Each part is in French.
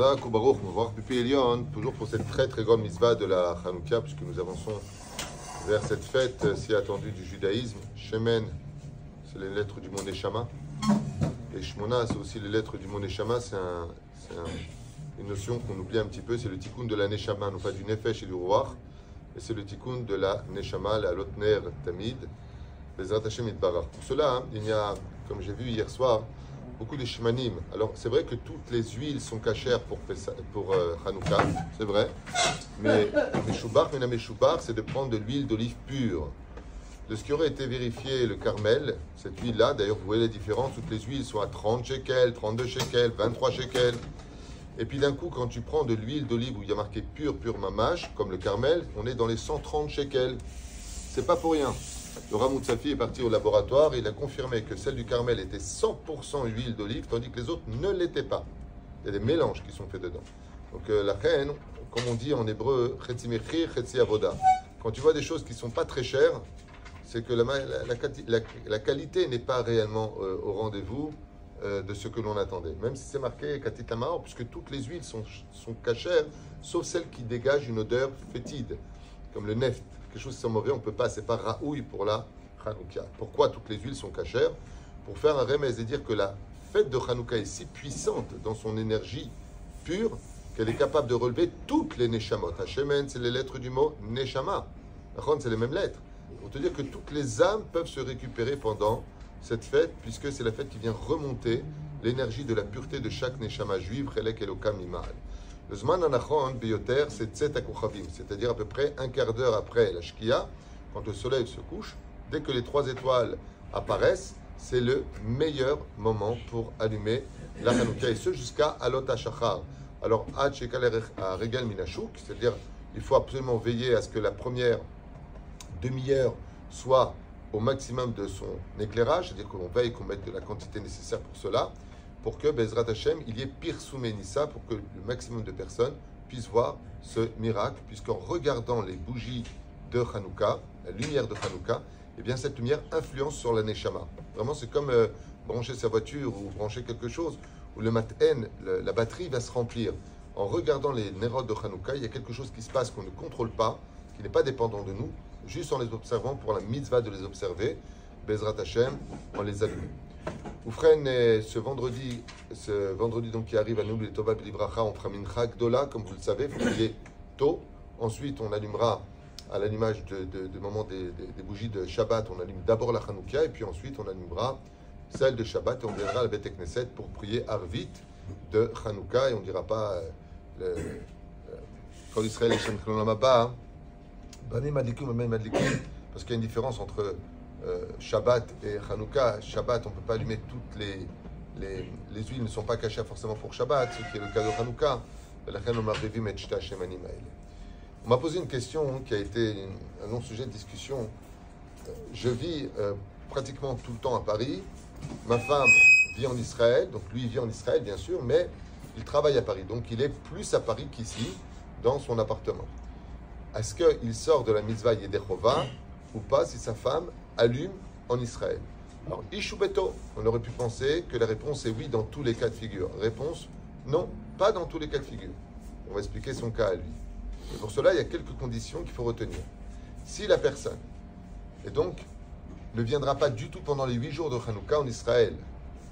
Chazak ou Baruch, toujours pour cette très très grande mitzvah de la Hanouka, puisque nous avançons vers cette fête si attendue du judaïsme. Shemen, c'est les lettres du mot Neshama. Et Shmona, c'est aussi les lettres du mot Neshama. C'est un, une notion qu'on oublie un petit peu, c'est le tikkun de la Neshama, non pas du Nefesh et du Ruach, mais c'est le tikkun de la Neshama, la Lotner Tamid, les Hashem Pour cela, hein, il y a, comme j'ai vu hier soir, beaucoup de shmanim. Alors, c'est vrai que toutes les huiles sont cachères pour, pour euh, Hanouka, c'est vrai. Mais Meshubar, Meshubar, c'est de prendre de l'huile d'olive pure. De ce qui aurait été vérifié, le Carmel, cette huile-là, d'ailleurs, vous voyez la différence, toutes les huiles sont à 30 shekels, 32 shekels, 23 shekels. Et puis d'un coup, quand tu prends de l'huile d'olive où il y a marqué pure, pure mamache, comme le Carmel, on est dans les 130 shekels. C'est pas pour rien. Le Ramoutsafi est parti au laboratoire il a confirmé que celle du Carmel était 100% huile d'olive, tandis que les autres ne l'étaient pas. Il y a des mélanges qui sont faits dedans. Donc euh, la reine, comme on dit en hébreu. Quand tu vois des choses qui ne sont pas très chères, c'est que la, qualité n'est pas réellement euh, au rendez-vous euh, de ce que l'on attendait. Même si c'est marqué katit puisque toutes les huiles sont, sont cachères, sauf celles qui dégagent une odeur fétide, comme le neft quelque chose qui sent mauvais, on ne peut pas, c'est pas raouille pour la Hanouka. Pourquoi toutes les huiles sont cachères Pour faire un remède et dire que la fête de Hanouka est si puissante dans son énergie pure qu'elle est capable de relever toutes les Neshamot. Hashemen, c'est les lettres du mot Neshama. Ron, c'est les mêmes lettres. Pour te dire que toutes les âmes peuvent se récupérer pendant cette fête, puisque c'est la fête qui vient remonter l'énergie de la pureté de chaque Neshama juive, Chelek Elokam Imal. Le Zman Anachon Bioter, c'est Tzet c'est-à-dire à peu près un quart d'heure après la Shkia, quand le soleil se couche, dès que les trois étoiles apparaissent, c'est le meilleur moment pour allumer la Hanouka, et ce jusqu'à Alot HaShachar. Alors, Ad Regal Minashuk, c'est-à-dire il faut absolument veiller à ce que la première demi-heure soit au maximum de son éclairage, c'est-à-dire que l'on veille qu'on mette de la quantité nécessaire pour cela pour que Bezrat Hashem, il y ait Pirsoumenissa, pour que le maximum de personnes puissent voir ce miracle, puisqu'en regardant les bougies de Hanouka, la lumière de Hanouka, eh bien cette lumière influence sur la Neshama. Vraiment, c'est comme euh, brancher sa voiture ou brancher quelque chose, où le matin, la batterie va se remplir. En regardant les nérodes de Hanouka, il y a quelque chose qui se passe qu'on ne contrôle pas, qui n'est pas dépendant de nous, juste en les observant pour la mitzvah de les observer, Bezrat Hashem, en les allumant. Oufren, ce vendredi, ce vendredi donc qui arrive à nous, les Tova Libracha, on fera Mincha Gdola, comme vous le savez, il faut qu'il tôt. Ensuite, on allumera, à l'allumage de, de, moment des, bougies de Shabbat, on allume d'abord la Hanouka, et puis ensuite on allumera celle de Shabbat, et on viendra à la Beth Knesset pour prier Arvit de Hanouka, et on ne dira pas euh, quand Israël est Shem Mabba, Bani Madlikum, parce qu'il y a une différence entre euh, Shabbat et Hanouka. Shabbat, on ne peut pas allumer toutes les, les, les, huiles, ne sont pas cachées forcément pour Shabbat, ce qui est le cas de Hanouka. On m'a posé une question qui a été un non-sujet de discussion. Je vis euh, pratiquement tout le temps à Paris. Ma femme vit en Israël, donc lui vit en Israël bien sûr, mais il travaille à Paris. Donc il est plus à Paris qu'ici, dans son appartement. Est-ce qu'il sort de la mitzvah Yedechova ou pas si sa femme allume en Israël Alors, Ishubeto, on aurait pu penser que la réponse est oui dans tous les cas de figure. Réponse non, pas dans tous les cas de figure. On va expliquer son cas à lui. Et pour cela, il y a quelques conditions qu'il faut retenir. Si la personne, et donc, ne viendra pas du tout pendant les huit jours de Hanouka en Israël,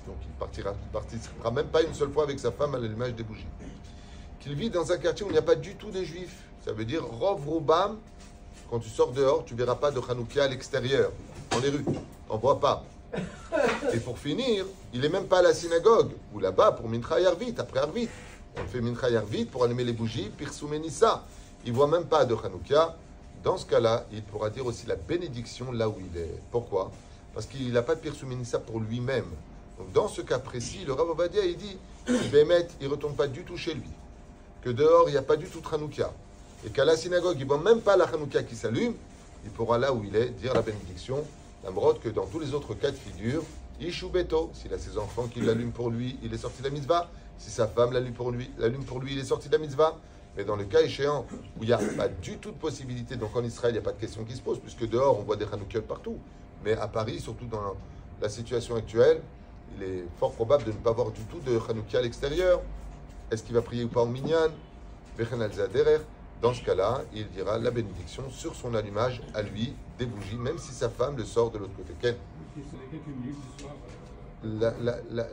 donc il partira, participera même pas une seule fois avec sa femme à l'allumage des bougies, qu'il vit dans un quartier où il n'y a pas du tout des juifs, ça veut dire Rov Rubam quand tu sors dehors, tu verras pas de Hanouka à l'extérieur, dans les rues. On voit pas. Et pour finir, il est même pas à la synagogue, ou là-bas pour Mincha Yarvit, après Arvit. On fait Mincha Yarvit pour allumer les bougies, Pirsoumenissa. Il voit même pas de Hanouka. Dans ce cas-là, il pourra dire aussi la bénédiction là où il est. Pourquoi? Parce qu'il n'a pas de Pirsoumenissa pour lui-même. Donc dans ce cas précis, le Rav Ovadia, il dit, Bémet, il ne retourne pas du tout chez lui. Que dehors, il n'y a pas du tout de Hanouka et qu'à la synagogue, il ne voit même pas la Hanouka qui s'allume, il pourra là où il est dire la bénédiction. La que dans tous les autres cas de figure, Ishu Beto, s'il a ses enfants qui l'allument pour lui, il est sorti de la mitzvah. Si sa femme l'allume pour lui, il est sorti de la mitzvah. Mais dans le cas échéant où il n'y a pas du tout de possibilité, donc en Israël, il n'y a pas de question qui se pose, puisque dehors, on voit des Hanoukiot partout. Mais à Paris, surtout dans la situation actuelle, il est fort probable de ne pas voir du tout de Hanouka à l'extérieur. Est-ce qu'il va prier ou pas au minyan? Dans ce cas-là, il dira la bénédiction sur son allumage à lui des bougies, même si sa femme le sort de l'autre côté. La,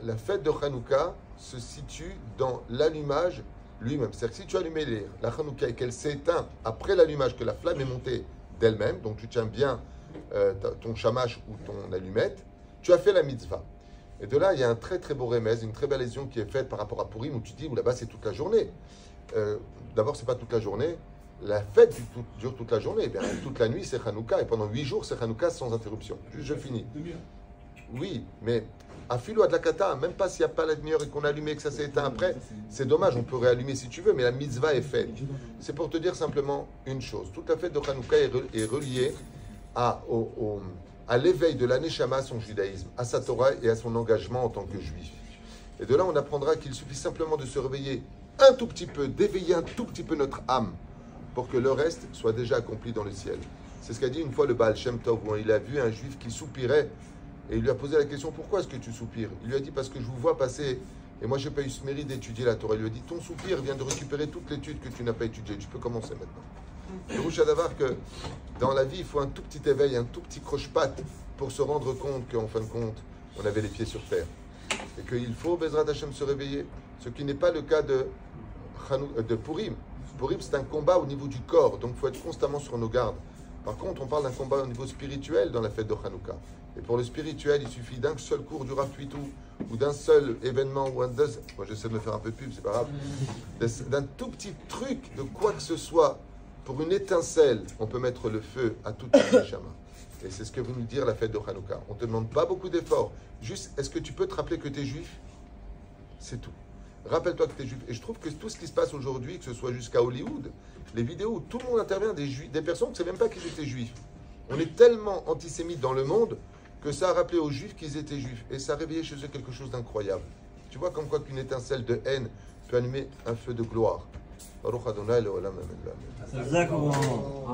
la, fête de Hanouka se situe dans l'allumage lui-même. C'est-à-dire que si tu allumais la Hanouka et qu'elle s'éteint après l'allumage, que la flamme est montée d'elle-même, donc tu tiens bien euh, ton chamash ou ton allumette, tu as fait la mitzvah. Et de là, il y a un très très beau remède, une très belle lésion qui est faite par rapport à Purim où tu dis, là-bas c'est toute la journée. Euh, D'abord, c'est pas toute la journée. La fête dure toute la journée. bien, toute la nuit, c'est Hanouka. Et pendant huit jours, c'est Hanouka sans interruption. Je, finis. Oui, mais à filo à de la kata, même pas s'il n'y a pas la lumière et qu'on a allumé et que ça s'est éteint après, c'est dommage, on peut réallumer si tu veux, mais la mitzvah est faite. C'est pour te dire simplement une chose. Toute la fête de Hanouka est, reliée à, au à l'éveil de l'année Shama à son judaïsme, à sa Torah et à son engagement en tant que juif. Et de là, on apprendra qu'il suffit simplement de se réveiller un tout petit peu, d'éveiller un tout petit peu notre âme pour que le reste soit déjà accompli dans le ciel. C'est ce qu'a dit une fois le Baal Shem Tov, où il a vu un juif qui soupirait et il lui a posé la question Pourquoi est-ce que tu soupires? Il lui a dit Parce que je vous vois passer et moi, je n'ai pas eu ce mérite d'étudier la Torah. Il lui a dit Ton soupir vient de récupérer toute l'étude que tu n'as pas étudiée. Tu peux commencer maintenant. Le rouge d'avoir que dans la vie, il faut un tout petit éveil, un tout petit croche-patte pour se rendre compte qu'en fin de compte, on avait les pieds sur terre. Et qu'il faut, Bezrat Hashem, se réveiller. Ce qui n'est pas le cas de, de Purim. Purim, c'est un combat au niveau du corps, donc il faut être constamment sur nos gardes. Par contre, on parle d'un combat au niveau spirituel dans la fête de Hanouka. Et pour le spirituel, il suffit d'un seul cours du Rav ou d'un seul événement ou un deux. Moi, j'essaie de me faire un peu pub, c'est pas grave. D'un tout petit truc, de quoi que ce soit, pour une étincelle, on peut mettre le feu à toute la chama. Et c'est ce que veut nous dire la fête de Hanouka. On ne te demande pas beaucoup d'efforts. Juste, est-ce que tu peux te rappeler que tu es juif? C'est tout. Rappelle-toi que tu es juif. Et je trouve que tout ce qui se passe aujourd'hui, que ce soit jusqu'à Hollywood, les vidéos où tout le monde intervient, des, juifs, des personnes qui ne même pas qu'ils étaient juifs. On est tellement antisémites dans le monde que ça a rappelé aux juifs qu'ils étaient juifs. Et ça a réveillé chez eux quelque chose d'incroyable. Tu vois comme quoi qu'une étincelle de haine peut allumer un feu de gloire. أروح ادونها لي ولا من الله جزاكم الله